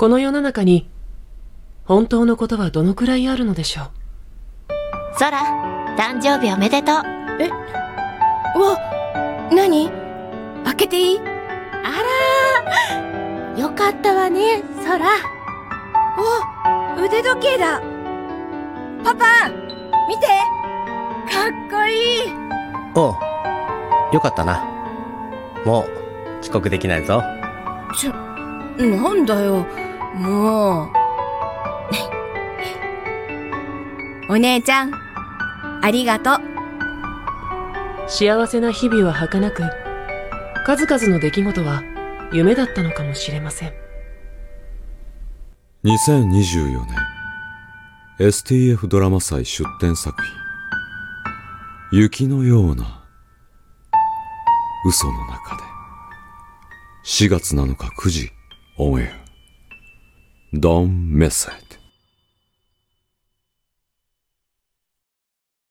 この世の中に本当のことはどのくらいあるのでしょう？ソラ誕生日おめでとう。えうわ何？開けていい？あらよかったわねソラお腕時計だ。パパ見て。かっこいい。おうよかったな。もう遅刻できないぞ。ちょなんだよもう。お姉ちゃんありがとう。幸せな日々は儚く数々の出来事は夢だったのかもしれません。2024年 STF ドラマ祭出展作品。雪のような嘘の中で。4月7日9時オンエア дом Месать.